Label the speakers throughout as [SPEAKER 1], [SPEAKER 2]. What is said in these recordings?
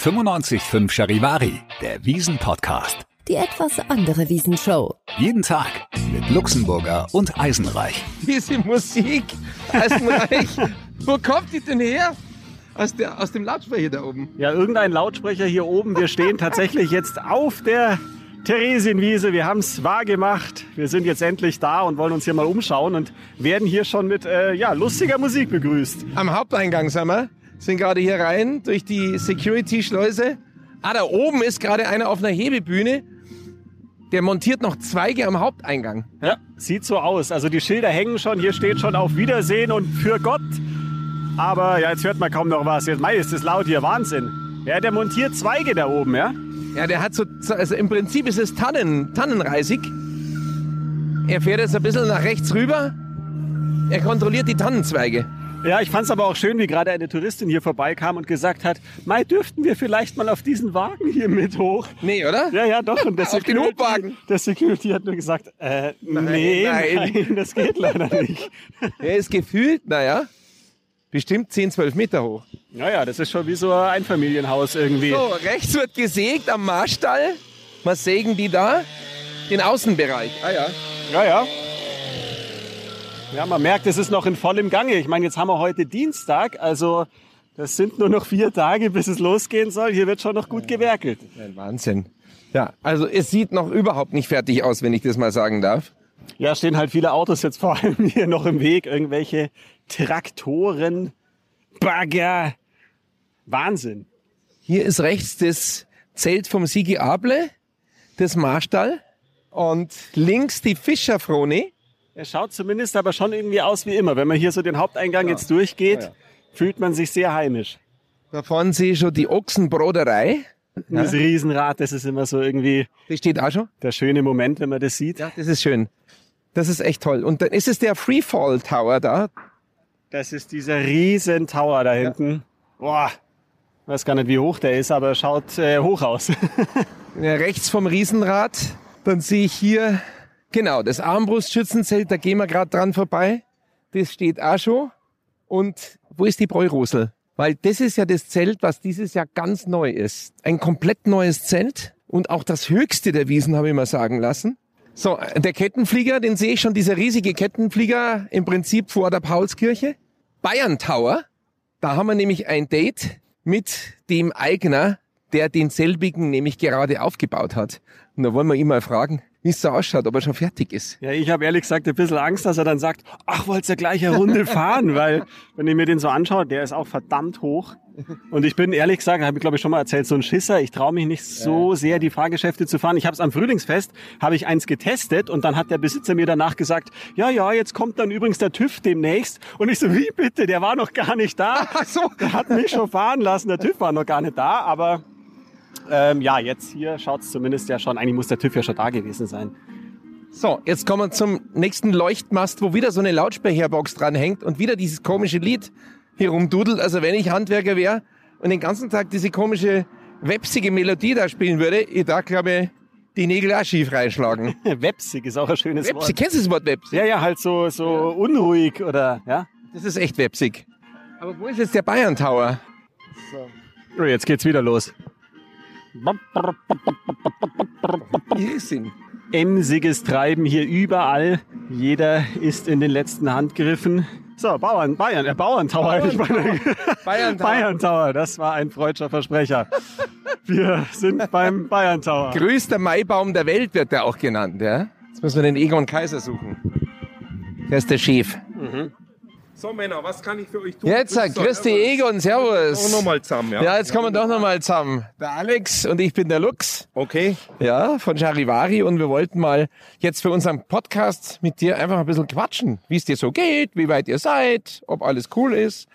[SPEAKER 1] 95.5 Charivari, der Wiesen-Podcast.
[SPEAKER 2] Die etwas andere Wiesenshow.
[SPEAKER 1] Jeden Tag mit Luxemburger und Eisenreich.
[SPEAKER 3] Diese Musik, Eisenreich, wo kommt die denn her? Aus, der, aus dem Lautsprecher da oben.
[SPEAKER 4] Ja, irgendein Lautsprecher hier oben. Wir stehen tatsächlich jetzt auf der Theresienwiese. Wir haben es wahr gemacht. Wir sind jetzt endlich da und wollen uns hier mal umschauen und werden hier schon mit äh, ja, lustiger Musik begrüßt.
[SPEAKER 3] Am Haupteingang sind wir. Sind gerade hier rein durch die Security-Schleuse. Ah, da oben ist gerade einer auf einer Hebebühne. Der montiert noch Zweige am Haupteingang.
[SPEAKER 4] Ja, sieht so aus. Also die Schilder hängen schon. Hier steht schon auf Wiedersehen und für Gott. Aber ja, jetzt hört man kaum noch was. Jetzt Mai ist das laut hier. Wahnsinn. Ja, der montiert Zweige da oben, ja?
[SPEAKER 3] Ja, der hat so, also im Prinzip ist es Tannen, Tannenreisig. Er fährt jetzt ein bisschen nach rechts rüber. Er kontrolliert die Tannenzweige.
[SPEAKER 4] Ja, ich fand es aber auch schön, wie gerade eine Touristin hier vorbeikam und gesagt hat, Mai, dürften wir vielleicht mal auf diesen Wagen hier mit hoch?
[SPEAKER 3] Nee, oder?
[SPEAKER 4] Ja, ja, doch. Und der
[SPEAKER 3] Hubwagen.
[SPEAKER 4] Der Security hat nur gesagt, äh, nee,
[SPEAKER 3] nein.
[SPEAKER 4] nein, das geht leider nicht.
[SPEAKER 3] Er ist gefühlt, naja, bestimmt 10, 12 Meter hoch.
[SPEAKER 4] Naja, das ist schon wie so ein Einfamilienhaus irgendwie.
[SPEAKER 3] So, rechts wird gesägt am Marstall. Was sägen die da? Den Außenbereich. Ah ja.
[SPEAKER 4] Ja, ja. Ja, man merkt, es ist noch in vollem Gange. Ich meine, jetzt haben wir heute Dienstag, also das sind nur noch vier Tage, bis es losgehen soll. Hier wird schon noch gut gewerkelt.
[SPEAKER 3] Ein Wahnsinn. Ja, also es sieht noch überhaupt nicht fertig aus, wenn ich das mal sagen darf.
[SPEAKER 4] Ja, stehen halt viele Autos jetzt vor allem hier noch im Weg. Irgendwelche Traktoren, Bagger. Wahnsinn.
[SPEAKER 3] Hier ist rechts das Zelt vom Sigi Able, das Marstall. Und links die Fischerfrone.
[SPEAKER 4] Er schaut zumindest aber schon irgendwie aus wie immer. Wenn man hier so den Haupteingang jetzt durchgeht,
[SPEAKER 3] Ja, ja.
[SPEAKER 4] fühlt man sich sehr heimisch.
[SPEAKER 3] Da vorne sehe ich schon die Ochsenbroderei.
[SPEAKER 4] Das Riesenrad, das ist immer so irgendwie
[SPEAKER 3] Das steht auch schon.
[SPEAKER 4] der schöne Moment, wenn man das sieht.
[SPEAKER 3] Ja, das ist schön. Das ist echt toll. Und dann ist es der Freefall Tower da.
[SPEAKER 4] Das ist dieser riesen Tower da hinten. Boah, weiß gar nicht, wie hoch der ist, aber er schaut äh, hoch aus.
[SPEAKER 3] Ja, rechts vom Riesenrad. Dann sehe ich hier, genau, das Armbrustschützenzelt, da gehen wir gerade dran vorbei. Das steht auch schon. Und wo ist die Bräurosel? Weil das ist ja das Zelt, was dieses Jahr ganz neu ist. Ein komplett neues Zelt und auch das höchste der Wiesen, habe ich mal sagen lassen. So, der Kettenflieger, den sehe ich schon, dieser riesige Kettenflieger im Prinzip vor der Paulskirche. Bayern Tower, da haben wir nämlich ein Date mit dem Eigner, der den selbigen nämlich gerade aufgebaut hat. Und da wollen wir ihn mal fragen, wie es so ausschaut, ob er schon fertig ist.
[SPEAKER 4] ja, ich habe ehrlich gesagt ein bisschen Angst, dass er dann sagt, ach, wollt's ja gleich eine Runde fahren, weil wenn ich mir den so anschaue, der ist auch verdammt hoch. Und ich bin ehrlich gesagt, habe ich glaube ich schon mal erzählt, so ein Schisser, ich traue mich nicht so sehr, die Fahrgeschäfte zu fahren. Ich habe es am Frühlingsfest, habe ich eins getestet und dann hat der Besitzer mir danach gesagt, ja, ja, jetzt kommt dann übrigens der TÜV demnächst. Und ich so, wie bitte, der war noch gar nicht da.
[SPEAKER 3] Ach so.
[SPEAKER 4] Der hat mich schon fahren lassen, der TÜV war noch gar nicht da, aber ähm, ja, jetzt hier schaut's zumindest ja schon, eigentlich muss der TÜV ja schon da gewesen sein.
[SPEAKER 3] So, jetzt kommen wir zum nächsten Leuchtmast, wo wieder so eine Lautsprecherbox dran hängt und wieder dieses komische Lied hier rumdudelt. Also wenn ich Handwerker wäre und den ganzen Tag diese komische websige Melodie da spielen würde, ich da glaube ich, die Nägel auch schief reinschlagen.
[SPEAKER 4] Wepsig ist auch ein schönes
[SPEAKER 3] Websig,
[SPEAKER 4] Wort.
[SPEAKER 3] kennst du das Wort Websig?
[SPEAKER 4] Ja, ja, halt so, so unruhig oder, ja.
[SPEAKER 3] Das ist echt websig. Aber wo ist jetzt der Bayern Tower?
[SPEAKER 4] Oh, jetzt geht's wieder los.
[SPEAKER 3] Ihn.
[SPEAKER 4] Emsiges Treiben hier überall. Jeder ist in den letzten Handgriffen. So, Bauern, Bayern, äh, Bauerntower. Ich meine,
[SPEAKER 3] Bayern Tower.
[SPEAKER 4] Bayern Tower, das war ein freudscher Versprecher. Wir sind beim Bayern Tower.
[SPEAKER 3] Größter Maibaum der Welt wird der auch genannt, ja? Jetzt müssen wir den Egon Kaiser suchen. Der ist der Chef.
[SPEAKER 5] So Männer, was kann ich für euch tun?
[SPEAKER 3] Jetzt, grüß
[SPEAKER 5] also,
[SPEAKER 3] Egon, servus.
[SPEAKER 5] Auch nochmal zusammen, ja?
[SPEAKER 3] Ja, jetzt kommen wir doch nochmal zusammen. Der Alex und ich bin der Lux.
[SPEAKER 5] Okay.
[SPEAKER 3] Ja, von Charivari und wir wollten mal jetzt für unseren Podcast mit dir einfach ein bisschen quatschen, wie es dir so geht, wie weit ihr seid, ob alles cool ist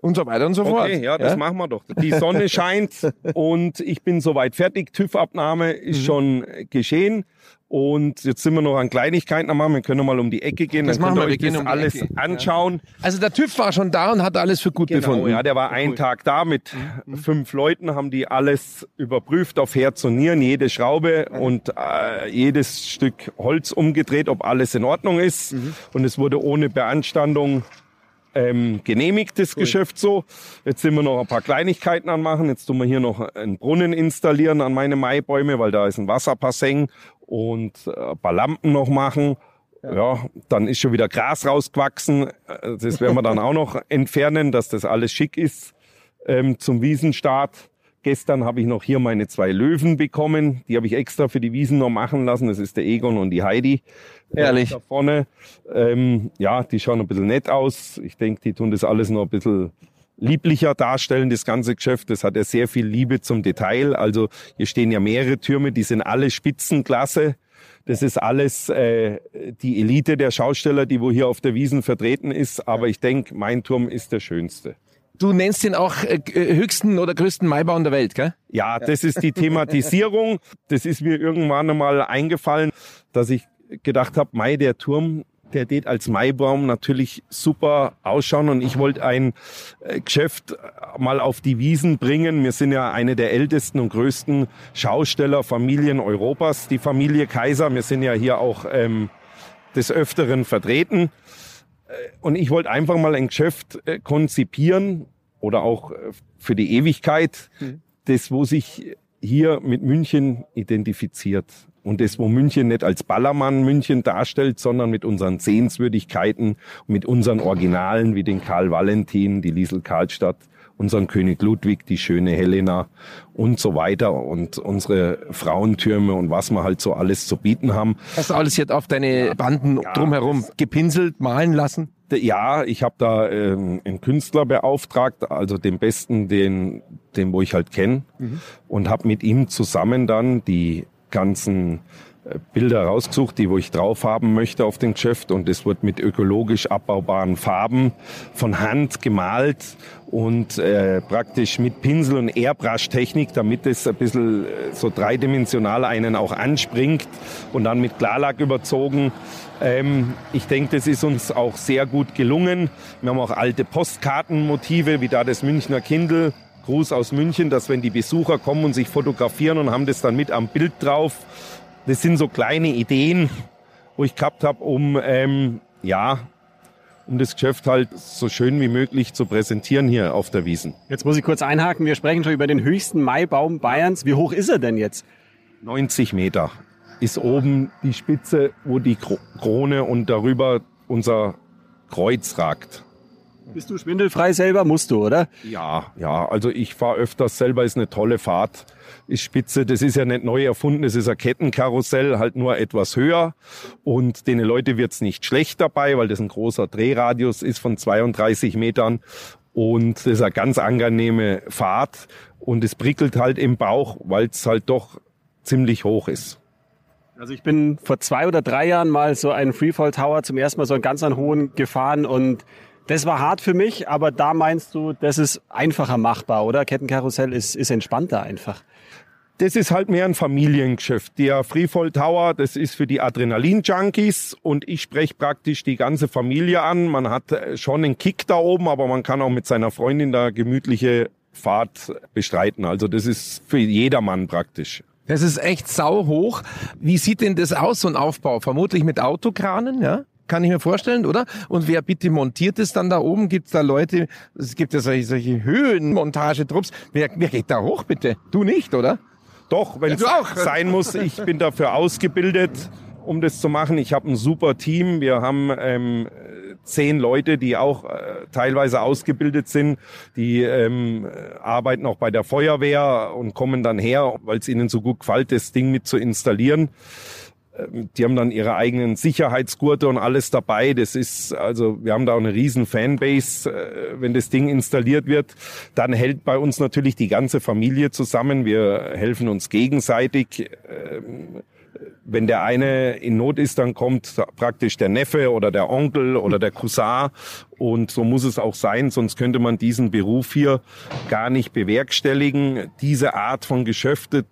[SPEAKER 3] und so weiter und so fort.
[SPEAKER 5] Okay, ja, das machen wir doch. Die Sonne scheint und ich bin soweit fertig. TÜV-Abnahme
[SPEAKER 3] Mhm.
[SPEAKER 5] ist schon geschehen. Und jetzt sind wir noch an Kleinigkeiten am machen. Wir können noch mal um die Ecke gehen.
[SPEAKER 3] Das
[SPEAKER 5] Dann
[SPEAKER 3] machen wir, wir
[SPEAKER 5] euch
[SPEAKER 3] gehen um
[SPEAKER 5] alles
[SPEAKER 3] Ecke. Ja.
[SPEAKER 5] anschauen.
[SPEAKER 3] Also der TÜV war schon da und hat alles für gut
[SPEAKER 5] Genau,
[SPEAKER 3] befunden.
[SPEAKER 5] ja, der war einen Tag da mit
[SPEAKER 3] Mhm.
[SPEAKER 5] fünf Leuten, haben die alles überprüft auf Herz und Nieren, jede Schraube und äh, jedes Stück Holz umgedreht, ob alles in Ordnung ist.
[SPEAKER 3] Mhm.
[SPEAKER 5] Und es wurde ohne Beanstandung ähm, genehmigt, das Geschäft so. Jetzt sind wir noch ein paar Kleinigkeiten anmachen. Jetzt tun wir hier noch einen Brunnen installieren an meine Maibäume, weil da ist ein Wasserpasseng und äh, ein paar Lampen noch machen. Ja. dann ist schon wieder Gras rausgewachsen. Äh, Das werden wir dann auch noch entfernen, dass das alles schick ist ähm, zum Wiesenstart. Gestern habe ich noch hier meine zwei Löwen bekommen. Die habe ich extra für die Wiesen noch machen lassen. Das ist der Egon und die Heidi.
[SPEAKER 3] Herrlich.
[SPEAKER 5] Da vorne. Ähm, ja, die schauen ein bisschen nett aus. Ich denke, die tun das alles noch ein bisschen lieblicher darstellen, das ganze Geschäft. Das hat ja sehr viel Liebe zum Detail. Also hier stehen ja mehrere Türme, die sind alle Spitzenklasse. Das ist alles äh, die Elite der Schausteller, die wo hier auf der Wiesen vertreten ist. Aber ich denke, mein Turm ist der schönste.
[SPEAKER 3] Du nennst den auch äh, höchsten oder größten Maibaum der Welt, gell?
[SPEAKER 5] Ja, das ist die Thematisierung. Das ist mir irgendwann einmal eingefallen, dass ich gedacht habe, Mai, der Turm, der geht als Maibaum natürlich super ausschauen und ich wollte ein äh, Geschäft mal auf die Wiesen bringen. Wir sind ja eine der ältesten und größten Schaustellerfamilien Europas, die Familie Kaiser. Wir sind ja hier auch ähm, des Öfteren vertreten. Äh, Und ich wollte einfach mal ein Geschäft äh, konzipieren oder auch äh, für die Ewigkeit, das, wo sich hier mit München identifiziert. Und das, wo München nicht als Ballermann München darstellt, sondern mit unseren Sehenswürdigkeiten, mit unseren Originalen wie den Karl Valentin, die Liesel Karlstadt, unseren König Ludwig, die schöne Helena und so weiter und unsere Frauentürme und was wir halt so alles zu bieten haben.
[SPEAKER 3] Hast du alles jetzt auf deine Banden drumherum gepinselt, malen lassen?
[SPEAKER 5] Ja, ich habe da ähm, einen Künstler beauftragt, also den besten, den, den wo ich halt kenne, und habe mit ihm zusammen dann die ganzen Bilder rausgesucht, die wo ich drauf haben möchte auf dem Geschäft und es wird mit ökologisch abbaubaren Farben von Hand gemalt und äh, praktisch mit Pinsel und Airbrush-Technik, damit es ein bisschen äh, so dreidimensional einen auch anspringt und dann mit Klarlack überzogen. Ähm, ich denke, das ist uns auch sehr gut gelungen. Wir haben auch alte Postkartenmotive, wie da das Münchner Kindle. Gruß aus München, dass wenn die Besucher kommen und sich fotografieren und haben das dann mit am Bild drauf, das sind so kleine Ideen, wo ich gehabt habe, um ähm, ja, um das Geschäft halt so schön wie möglich zu präsentieren hier auf der Wiesen.
[SPEAKER 4] Jetzt muss ich kurz einhaken. Wir sprechen schon über den höchsten Maibaum Bayerns. Wie hoch ist er denn jetzt?
[SPEAKER 5] 90 Meter ist oben die Spitze, wo die Kro- Krone und darüber unser Kreuz ragt.
[SPEAKER 4] Bist du schwindelfrei selber? Musst du, oder?
[SPEAKER 5] Ja, ja, also ich fahre öfters selber, ist eine tolle Fahrt. Ist spitze, das ist ja nicht neu erfunden, das ist ein Kettenkarussell, halt nur etwas höher. Und den Leute wird's nicht schlecht dabei, weil das ein großer Drehradius ist von 32 Metern. Und das ist eine ganz angenehme Fahrt. Und es prickelt halt im Bauch, weil es halt doch ziemlich hoch ist.
[SPEAKER 4] Also ich bin vor zwei oder drei Jahren mal so einen Freefall Tower zum ersten Mal so einen ganz an hohen gefahren und das war hart für mich, aber da meinst du, das ist einfacher machbar, oder? Kettenkarussell ist, ist entspannter einfach.
[SPEAKER 5] Das ist halt mehr ein Familiengeschäft. Der Freefall Tower, das ist für die Adrenalin-Junkies und ich spreche praktisch die ganze Familie an. Man hat äh, schon einen Kick da oben, aber man kann auch mit seiner Freundin da gemütliche Fahrt bestreiten. Also das ist für jedermann praktisch.
[SPEAKER 3] Das ist echt sau hoch. Wie sieht denn das aus, so ein Aufbau? Vermutlich mit Autokranen, ja? Kann ich mir vorstellen, oder? Und wer bitte montiert es dann da oben? Gibt es da Leute, es gibt ja solche, solche Höhenmontagetrupps. Wer, wer geht da hoch, bitte? Du nicht, oder?
[SPEAKER 5] Doch, wenn es sein muss, ich bin dafür ausgebildet, um das zu machen. Ich habe ein super Team. Wir haben ähm, zehn Leute, die auch äh, teilweise ausgebildet sind. Die ähm, arbeiten auch bei der Feuerwehr und kommen dann her, weil es ihnen so gut gefällt, das Ding mit zu installieren. Die haben dann ihre eigenen Sicherheitsgurte und alles dabei. Das ist, also wir haben da auch eine riesen Fanbase, äh, wenn das Ding installiert wird. Dann hält bei uns natürlich die ganze Familie zusammen. Wir helfen uns gegenseitig. Ähm, Wenn der eine in Not ist, dann kommt praktisch der Neffe oder der Onkel oder der Cousin. Und so muss es auch sein, sonst könnte man diesen Beruf hier gar nicht bewerkstelligen. Diese Art von Geschäfte,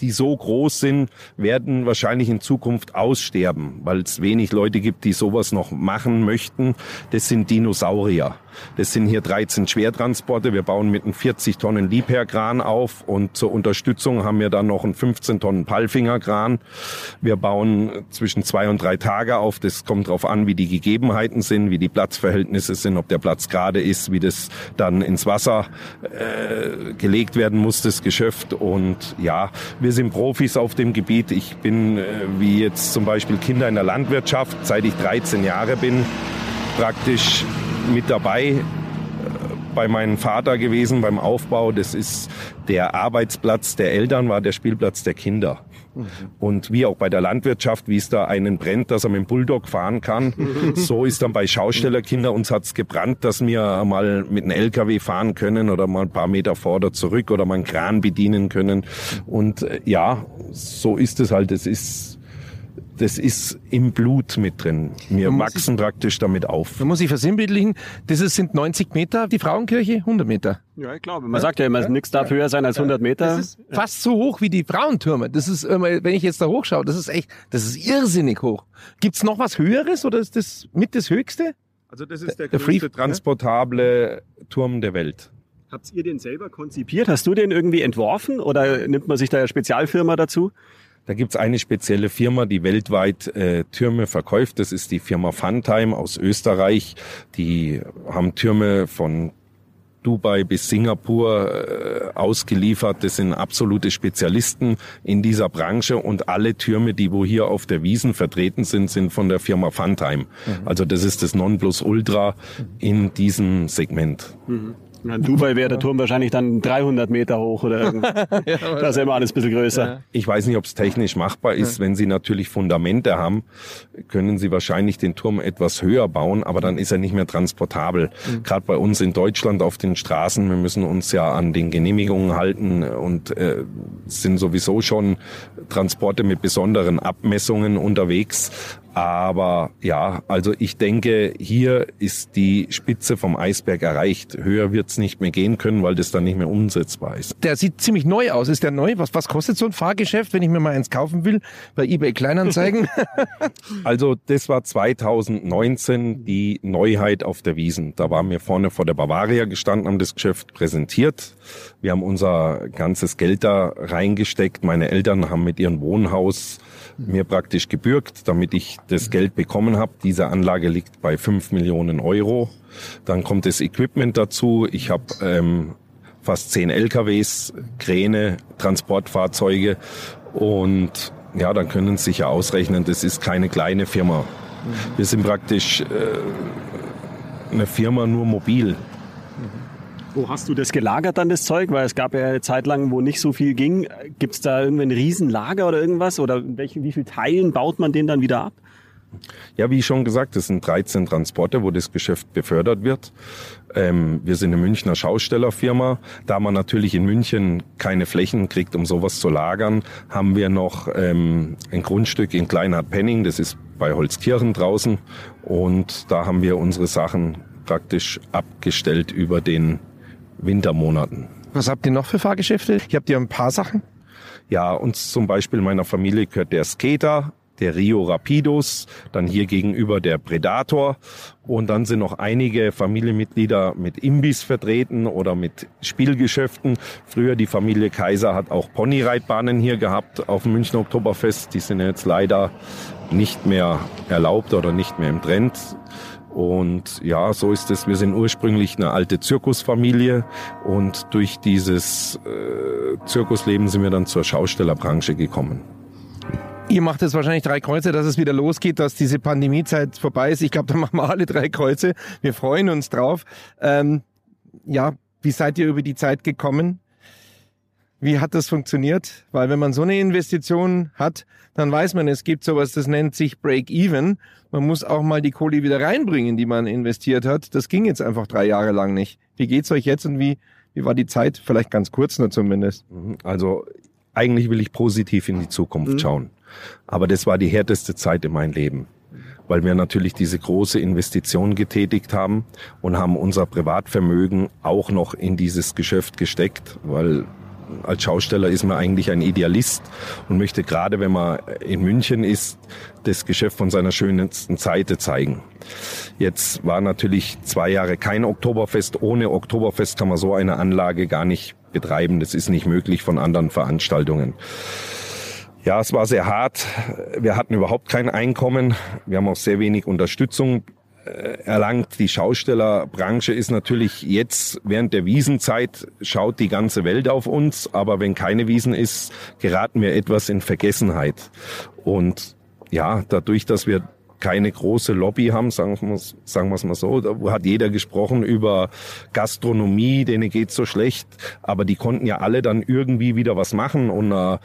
[SPEAKER 5] die so groß sind, werden wahrscheinlich in Zukunft aussterben, weil es wenig Leute gibt, die sowas noch machen möchten. Das sind Dinosaurier. Das sind hier 13 Schwertransporte. Wir bauen mit einem 40 Tonnen Liebherrkran auf und zur Unterstützung haben wir dann noch einen 15 Tonnen Pallfingerkran. Wir bauen zwischen zwei und drei Tage auf. Das kommt darauf an, wie die Gegebenheiten sind, wie die Platzverhältnisse sind, ob der Platz gerade ist, wie das dann ins Wasser äh, gelegt werden muss, das Geschäft. Und ja, wir sind Profis auf dem Gebiet. Ich bin, äh, wie jetzt zum Beispiel Kinder in der Landwirtschaft, seit ich 13 Jahre bin, praktisch mit dabei äh, bei meinem Vater gewesen beim Aufbau. Das ist der Arbeitsplatz der Eltern, war der Spielplatz der Kinder. Mhm. Und wie auch bei der Landwirtschaft, wie es da einen brennt, dass er mit dem Bulldog fahren kann, so ist dann bei Schaustellerkinder uns hat's gebrannt, dass wir mal mit einem LKW fahren können oder mal ein paar Meter vor oder zurück oder mal einen Kran bedienen können. Und äh, ja, so ist es halt. Es ist das ist im Blut mit drin. Wir wachsen praktisch damit auf.
[SPEAKER 3] Man muss sich versinnbildlichen, das ist, sind 90 Meter, die Frauenkirche 100 Meter.
[SPEAKER 4] Ja, ich glaube. Man ja? sagt ja immer, ja? nichts darf höher sein als 100 Meter.
[SPEAKER 3] Das ist fast so hoch wie die Frauentürme. Das ist, wenn ich jetzt da hochschaue, das ist echt, das ist irrsinnig hoch. Gibt's noch was Höheres oder ist das mit das Höchste?
[SPEAKER 5] Also das ist der, der größte Free, transportable Turm der Welt.
[SPEAKER 4] Habt ihr den selber konzipiert? Hast du den irgendwie entworfen oder nimmt man sich da eine Spezialfirma dazu?
[SPEAKER 5] Da gibt's eine spezielle Firma, die weltweit äh, Türme verkauft. Das ist die Firma Funtime aus Österreich. Die haben Türme von Dubai bis Singapur äh, ausgeliefert. Das sind absolute Spezialisten in dieser Branche und alle Türme, die wo hier auf der Wiesen vertreten sind, sind von der Firma Funtime. Mhm. Also das ist das Nonplusultra in diesem Segment.
[SPEAKER 4] Mhm. In Dubai wäre der Turm wahrscheinlich dann 300 Meter hoch oder ja, das ist immer alles ein bisschen größer.
[SPEAKER 5] Ich weiß nicht, ob es technisch machbar ist. Wenn Sie natürlich Fundamente haben, können Sie wahrscheinlich den Turm etwas höher bauen, aber dann ist er nicht mehr transportabel. Mhm. Gerade bei uns in Deutschland auf den Straßen, wir müssen uns ja an den Genehmigungen halten und äh, sind sowieso schon Transporte mit besonderen Abmessungen unterwegs. Aber ja, also ich denke, hier ist die Spitze vom Eisberg erreicht. Höher wird's nicht mehr gehen können, weil das dann nicht mehr umsetzbar ist.
[SPEAKER 3] Der sieht ziemlich neu aus. Ist der neu? Was, was kostet so ein Fahrgeschäft, wenn ich mir mal eins kaufen will bei eBay Kleinanzeigen?
[SPEAKER 5] also das war 2019 die Neuheit auf der Wiesen. Da waren wir vorne vor der Bavaria gestanden, haben das Geschäft präsentiert. Wir haben unser ganzes Geld da reingesteckt. Meine Eltern haben mit ihrem Wohnhaus mir praktisch gebürgt, damit ich das Geld bekommen habe. Diese Anlage liegt bei 5 Millionen Euro. Dann kommt das Equipment dazu. Ich habe ähm, fast 10 LKWs, Kräne, Transportfahrzeuge und ja, dann können Sie sich ja ausrechnen, das ist keine kleine Firma. Wir sind praktisch äh, eine Firma nur mobil.
[SPEAKER 4] Wo hast du das gelagert dann, das Zeug? Weil es gab ja eine Zeit lang, wo nicht so viel ging. Gibt es da irgendwie ein Riesenlager oder irgendwas? Oder in welchen, wie viel Teilen baut man den dann wieder ab?
[SPEAKER 5] Ja, wie schon gesagt, es sind 13 Transporte, wo das Geschäft befördert wird. Ähm, wir sind eine Münchner Schaustellerfirma. Da man natürlich in München keine Flächen kriegt, um sowas zu lagern, haben wir noch ähm, ein Grundstück in Kleinhardt-Penning. Das ist bei Holzkirchen draußen. Und da haben wir unsere Sachen praktisch abgestellt über den Wintermonaten.
[SPEAKER 3] Was habt ihr noch für Fahrgeschäfte? Ihr habt ja ein paar Sachen.
[SPEAKER 5] Ja, uns zum Beispiel meiner Familie gehört der Skater, der Rio Rapidos, dann hier gegenüber der Predator und dann sind noch einige Familienmitglieder mit Imbis vertreten oder mit Spielgeschäften. Früher die Familie Kaiser hat auch Ponyreitbahnen hier gehabt auf dem Münchner Oktoberfest. Die sind jetzt leider nicht mehr erlaubt oder nicht mehr im Trend. Und ja, so ist es. Wir sind ursprünglich eine alte Zirkusfamilie und durch dieses äh, Zirkusleben sind wir dann zur Schaustellerbranche gekommen.
[SPEAKER 3] Ihr macht jetzt wahrscheinlich drei Kreuze, dass es wieder losgeht, dass diese Pandemiezeit vorbei ist. Ich glaube, da machen wir alle drei Kreuze. Wir freuen uns drauf. Ähm, ja, wie seid ihr über die Zeit gekommen? Wie hat das funktioniert? Weil wenn man so eine Investition hat, dann weiß man, es gibt sowas, das nennt sich Break-Even. Man muss auch mal die Kohle wieder reinbringen, die man investiert hat. Das ging jetzt einfach drei Jahre lang nicht. Wie geht's euch jetzt und wie, wie war die Zeit? Vielleicht ganz kurz nur zumindest.
[SPEAKER 5] Mhm. Also eigentlich will ich positiv in die Zukunft mhm. schauen. Aber das war die härteste Zeit in meinem Leben weil wir natürlich diese große Investition getätigt haben und haben unser Privatvermögen auch noch in dieses Geschäft gesteckt, weil als Schausteller ist man eigentlich ein Idealist und möchte gerade, wenn man in München ist, das Geschäft von seiner schönsten Seite zeigen. Jetzt war natürlich zwei Jahre kein Oktoberfest. Ohne Oktoberfest kann man so eine Anlage gar nicht betreiben. Das ist nicht möglich von anderen Veranstaltungen. Ja, es war sehr hart. Wir hatten überhaupt kein Einkommen. Wir haben auch sehr wenig Unterstützung erlangt. Die Schaustellerbranche ist natürlich jetzt während der Wiesenzeit schaut die ganze Welt auf uns, aber wenn keine Wiesen ist, geraten wir etwas in Vergessenheit. Und ja, dadurch, dass wir keine große Lobby haben, sagen wir sagen wir es mal so. Da hat jeder gesprochen über Gastronomie, denen geht's so schlecht, aber die konnten ja alle dann irgendwie wieder was machen und äh,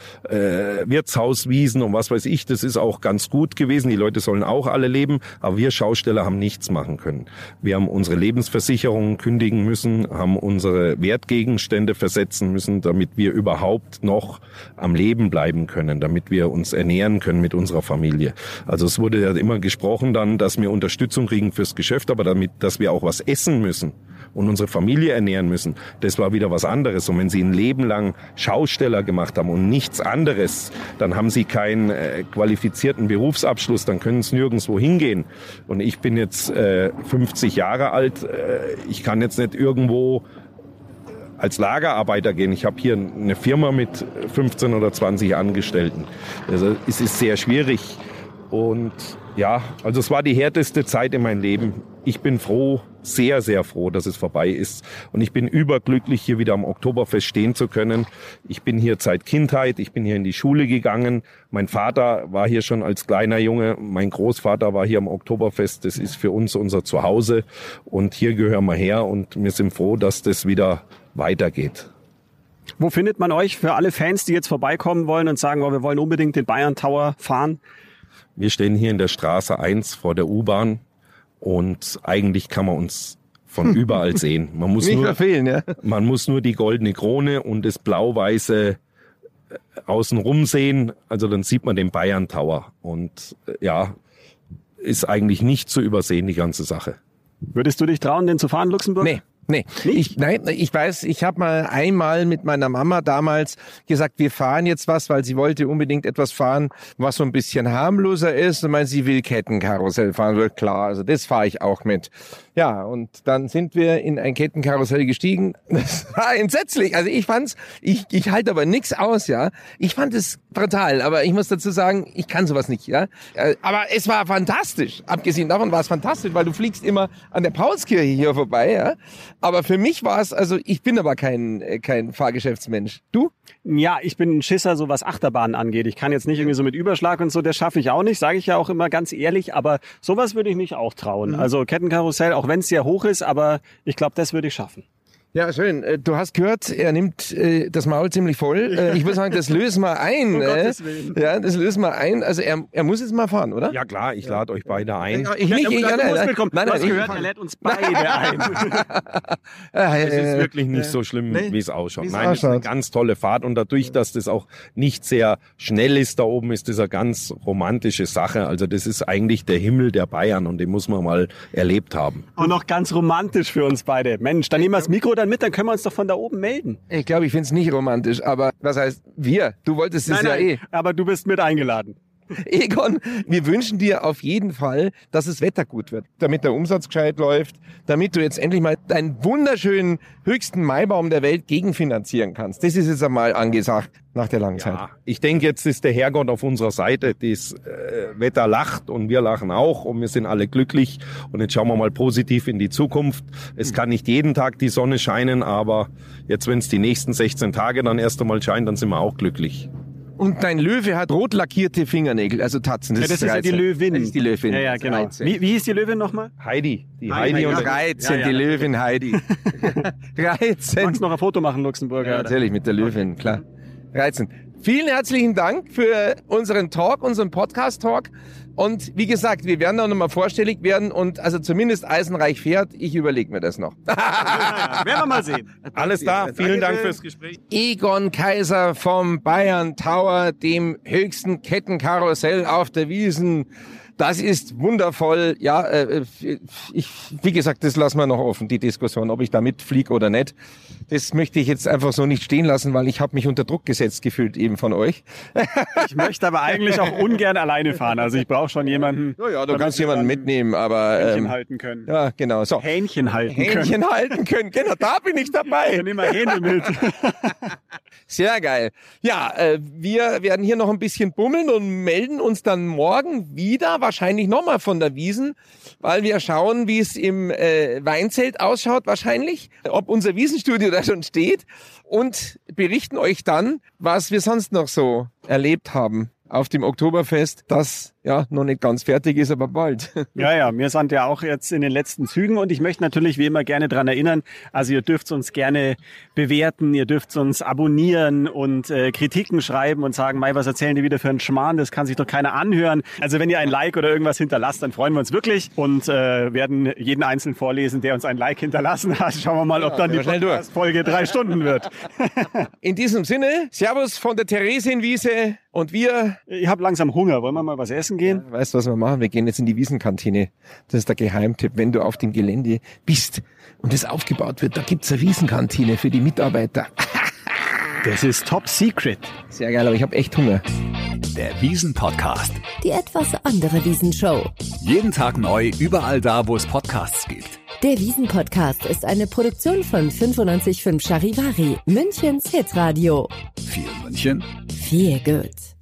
[SPEAKER 5] Wirtshauswiesen und was weiß ich, das ist auch ganz gut gewesen. Die Leute sollen auch alle leben, aber wir Schausteller haben nichts machen können. Wir haben unsere Lebensversicherungen kündigen müssen, haben unsere Wertgegenstände versetzen müssen, damit wir überhaupt noch am Leben bleiben können, damit wir uns ernähren können mit unserer Familie. Also es wurde ja immer gesprochen dann, dass wir Unterstützung kriegen fürs Geschäft, aber damit, dass wir auch was essen müssen und unsere Familie ernähren müssen, das war wieder was anderes. Und wenn Sie ein Leben lang Schausteller gemacht haben und nichts anderes, dann haben Sie keinen äh, qualifizierten Berufsabschluss, dann können Sie nirgendwo hingehen. Und ich bin jetzt äh, 50 Jahre alt, äh, ich kann jetzt nicht irgendwo als Lagerarbeiter gehen. Ich habe hier eine Firma mit 15 oder 20 Angestellten. Also es ist sehr schwierig. Und ja, also es war die härteste Zeit in meinem Leben. Ich bin froh, sehr, sehr froh, dass es vorbei ist. Und ich bin überglücklich, hier wieder am Oktoberfest stehen zu können. Ich bin hier seit Kindheit, ich bin hier in die Schule gegangen. Mein Vater war hier schon als kleiner Junge. Mein Großvater war hier am Oktoberfest. Das ist für uns unser Zuhause. Und hier gehören wir her und wir sind froh, dass das wieder weitergeht.
[SPEAKER 4] Wo findet man euch für alle Fans, die jetzt vorbeikommen wollen und sagen, oh, wir wollen unbedingt den Bayern Tower fahren?
[SPEAKER 5] Wir stehen hier in der Straße 1 vor der U-Bahn und eigentlich kann man uns von überall sehen. Man muss,
[SPEAKER 3] Nicht
[SPEAKER 5] nur,
[SPEAKER 3] verfehlen, ja.
[SPEAKER 5] man muss nur die goldene Krone und das blau-weiße äh, außenrum sehen. Also dann sieht man den Bayern Tower. Und äh, ja, ist eigentlich nicht zu übersehen, die ganze Sache.
[SPEAKER 4] Würdest du dich trauen, den zu fahren, Luxemburg?
[SPEAKER 3] Nee. Nee, ich, nein, ich weiß, ich habe mal einmal mit meiner Mama damals gesagt, wir fahren jetzt was, weil sie wollte unbedingt etwas fahren, was so ein bisschen harmloser ist. Und meint, sie will Kettenkarussell fahren. Wird klar, also das fahre ich auch mit. Ja, und dann sind wir in ein Kettenkarussell gestiegen. Das war entsetzlich. Also ich fand's, ich, ich halte aber nix aus, ja. Ich fand es brutal, aber ich muss dazu sagen, ich kann sowas nicht, ja. Äh, Aber es war fantastisch. Abgesehen davon war es fantastisch, weil du fliegst immer an der Paulskirche hier vorbei, ja. Aber für mich war es, also ich bin aber kein, äh, kein Fahrgeschäftsmensch. Du?
[SPEAKER 4] Ja, ich bin ein Schisser, so was Achterbahnen angeht. Ich kann jetzt nicht irgendwie so mit Überschlag und so, das schaffe ich auch nicht, sage ich ja auch immer ganz ehrlich, aber sowas würde ich mich auch trauen. Also Kettenkarussell, auch wenn es sehr hoch ist, aber ich glaube, das würde ich schaffen.
[SPEAKER 3] Ja, schön. Äh, Du hast gehört, er nimmt äh, das Maul ziemlich voll. Äh, Ich würde sagen, das lösen wir ein.
[SPEAKER 4] Um
[SPEAKER 3] äh.
[SPEAKER 4] Gottes Willen.
[SPEAKER 3] Ja, das lösen wir ein. Also er, er muss jetzt mal fahren, oder?
[SPEAKER 5] Ja klar, ich lade euch beide ein.
[SPEAKER 3] Ich nicht, ich,
[SPEAKER 4] Ja,
[SPEAKER 3] nein, nein, nein,
[SPEAKER 4] du hast
[SPEAKER 3] ich
[SPEAKER 4] gehört,
[SPEAKER 3] fahr-
[SPEAKER 4] er lädt uns beide ein.
[SPEAKER 5] Es ist wirklich nicht so schlimm,
[SPEAKER 3] nee.
[SPEAKER 5] wie es ausschaut.
[SPEAKER 3] Wie es
[SPEAKER 5] Nein, es ist eine ganz tolle Fahrt und dadurch, dass das auch nicht sehr schnell ist da oben, ist das eine ganz romantische Sache. Also das ist eigentlich der Himmel der Bayern und den muss man mal erlebt haben.
[SPEAKER 4] Und noch ganz romantisch für uns beide. Mensch, dann nehmen wir das Mikro dann mit, dann können wir uns doch von da oben melden.
[SPEAKER 3] Ich glaube, ich finde es nicht romantisch, aber was heißt wir? Du wolltest es ja eh.
[SPEAKER 4] aber du bist mit eingeladen.
[SPEAKER 3] Egon, wir wünschen dir auf jeden Fall, dass das Wetter gut wird, damit der Umsatz gescheit läuft, damit du jetzt endlich mal deinen wunderschönen höchsten Maibaum der Welt gegenfinanzieren kannst. Das ist jetzt einmal angesagt nach der langen Zeit.
[SPEAKER 5] Ja, ich denke, jetzt ist der Herrgott auf unserer Seite. Das äh, Wetter lacht und wir lachen auch und wir sind alle glücklich. Und jetzt schauen wir mal positiv in die Zukunft. Es kann nicht jeden Tag die Sonne scheinen, aber jetzt, wenn es die nächsten 16 Tage dann erst einmal scheint, dann sind wir auch glücklich.
[SPEAKER 3] Und dein Löwe hat rot lackierte Fingernägel, also Tatzen.
[SPEAKER 4] Ja, das ist ja die
[SPEAKER 3] 13.
[SPEAKER 4] Löwin.
[SPEAKER 3] Das ist die Löwin.
[SPEAKER 4] Ja, ja,
[SPEAKER 3] Das ist
[SPEAKER 4] genau.
[SPEAKER 3] 13.
[SPEAKER 4] Wie, wie hieß die Löwin nochmal?
[SPEAKER 5] Heidi, die
[SPEAKER 4] Heidi,
[SPEAKER 5] und
[SPEAKER 3] 13,
[SPEAKER 4] Ja, ja.
[SPEAKER 3] die Löwin Heidi. 13.
[SPEAKER 4] Magst du noch ein Foto machen, Luxemburger?
[SPEAKER 3] Ja, natürlich, mit der Löwin, klar. 13. Vielen herzlichen Dank für unseren Talk, unseren Podcast-Talk. Und wie gesagt, wir werden auch nochmal vorstellig werden und also zumindest Eisenreich fährt. Ich überlege mir das noch.
[SPEAKER 4] Ja, werden wir mal sehen.
[SPEAKER 5] alles da. Vielen Dank fürs Gespräch.
[SPEAKER 3] Egon Kaiser vom Bayern Tower, dem höchsten Kettenkarussell auf der Wiesen. Das ist wundervoll. Ja, äh, ich, wie gesagt, das lassen wir noch offen, die Diskussion, ob ich da mitfliege oder nicht. Das möchte ich jetzt einfach so nicht stehen lassen, weil ich habe mich unter Druck gesetzt gefühlt eben von euch.
[SPEAKER 4] Ich möchte aber eigentlich auch ungern alleine fahren. Also ich brauche schon jemanden.
[SPEAKER 3] Ja, ja, du kannst jemanden mitnehmen, aber
[SPEAKER 4] Hähnchen
[SPEAKER 3] ähm,
[SPEAKER 4] halten können.
[SPEAKER 3] ja, genau. So.
[SPEAKER 4] Hähnchen halten können.
[SPEAKER 3] Hähnchen halten können. Genau, da bin ich dabei.
[SPEAKER 4] Dann nehmen wir Hähne mit.
[SPEAKER 3] Sehr geil. Ja, äh, wir werden hier noch ein bisschen bummeln und melden uns dann morgen wieder, wahrscheinlich nochmal von der Wiesen, weil wir schauen, wie es im äh, Weinzelt ausschaut wahrscheinlich, ob unser Wiesenstudio da schon steht und berichten euch dann, was wir sonst noch so erlebt haben auf dem Oktoberfest, das ja noch nicht ganz fertig ist, aber bald.
[SPEAKER 4] Ja, ja, wir sind ja auch jetzt in den letzten Zügen und ich möchte natürlich wie immer gerne dran erinnern, also ihr dürft uns gerne bewerten, ihr dürft uns abonnieren und äh, Kritiken schreiben und sagen, Mai, was erzählen die wieder für einen Schmarrn, das kann sich doch keiner anhören. Also wenn ihr ein Like oder irgendwas hinterlasst, dann freuen wir uns wirklich und äh, werden jeden einzelnen vorlesen, der uns ein Like hinterlassen hat. Schauen wir mal, ob dann die
[SPEAKER 3] Ja, schnell durch.
[SPEAKER 4] Folge drei Stunden wird.
[SPEAKER 3] In diesem Sinne, Servus von der Theresienwiese und wir
[SPEAKER 4] Ich habe langsam Hunger. Wollen wir mal was essen gehen?
[SPEAKER 3] Weißt du, was wir machen? Wir gehen jetzt in die Wiesenkantine. Das ist der Geheimtipp. Wenn du auf dem Gelände bist und es aufgebaut wird, da gibt's eine Wiesenkantine für die Mitarbeiter.
[SPEAKER 4] Das ist Top Secret.
[SPEAKER 3] Sehr geil, aber ich habe echt Hunger.
[SPEAKER 1] Der Wiesen-Podcast.
[SPEAKER 2] Die etwas andere Wiesenshow.
[SPEAKER 1] Jeden Tag neu, überall da, wo es Podcasts gibt.
[SPEAKER 2] Der Wiesen-Podcast ist eine Produktion von 955 Charivari, Münchens Hitradio.
[SPEAKER 1] Viel München.
[SPEAKER 2] Viel gut.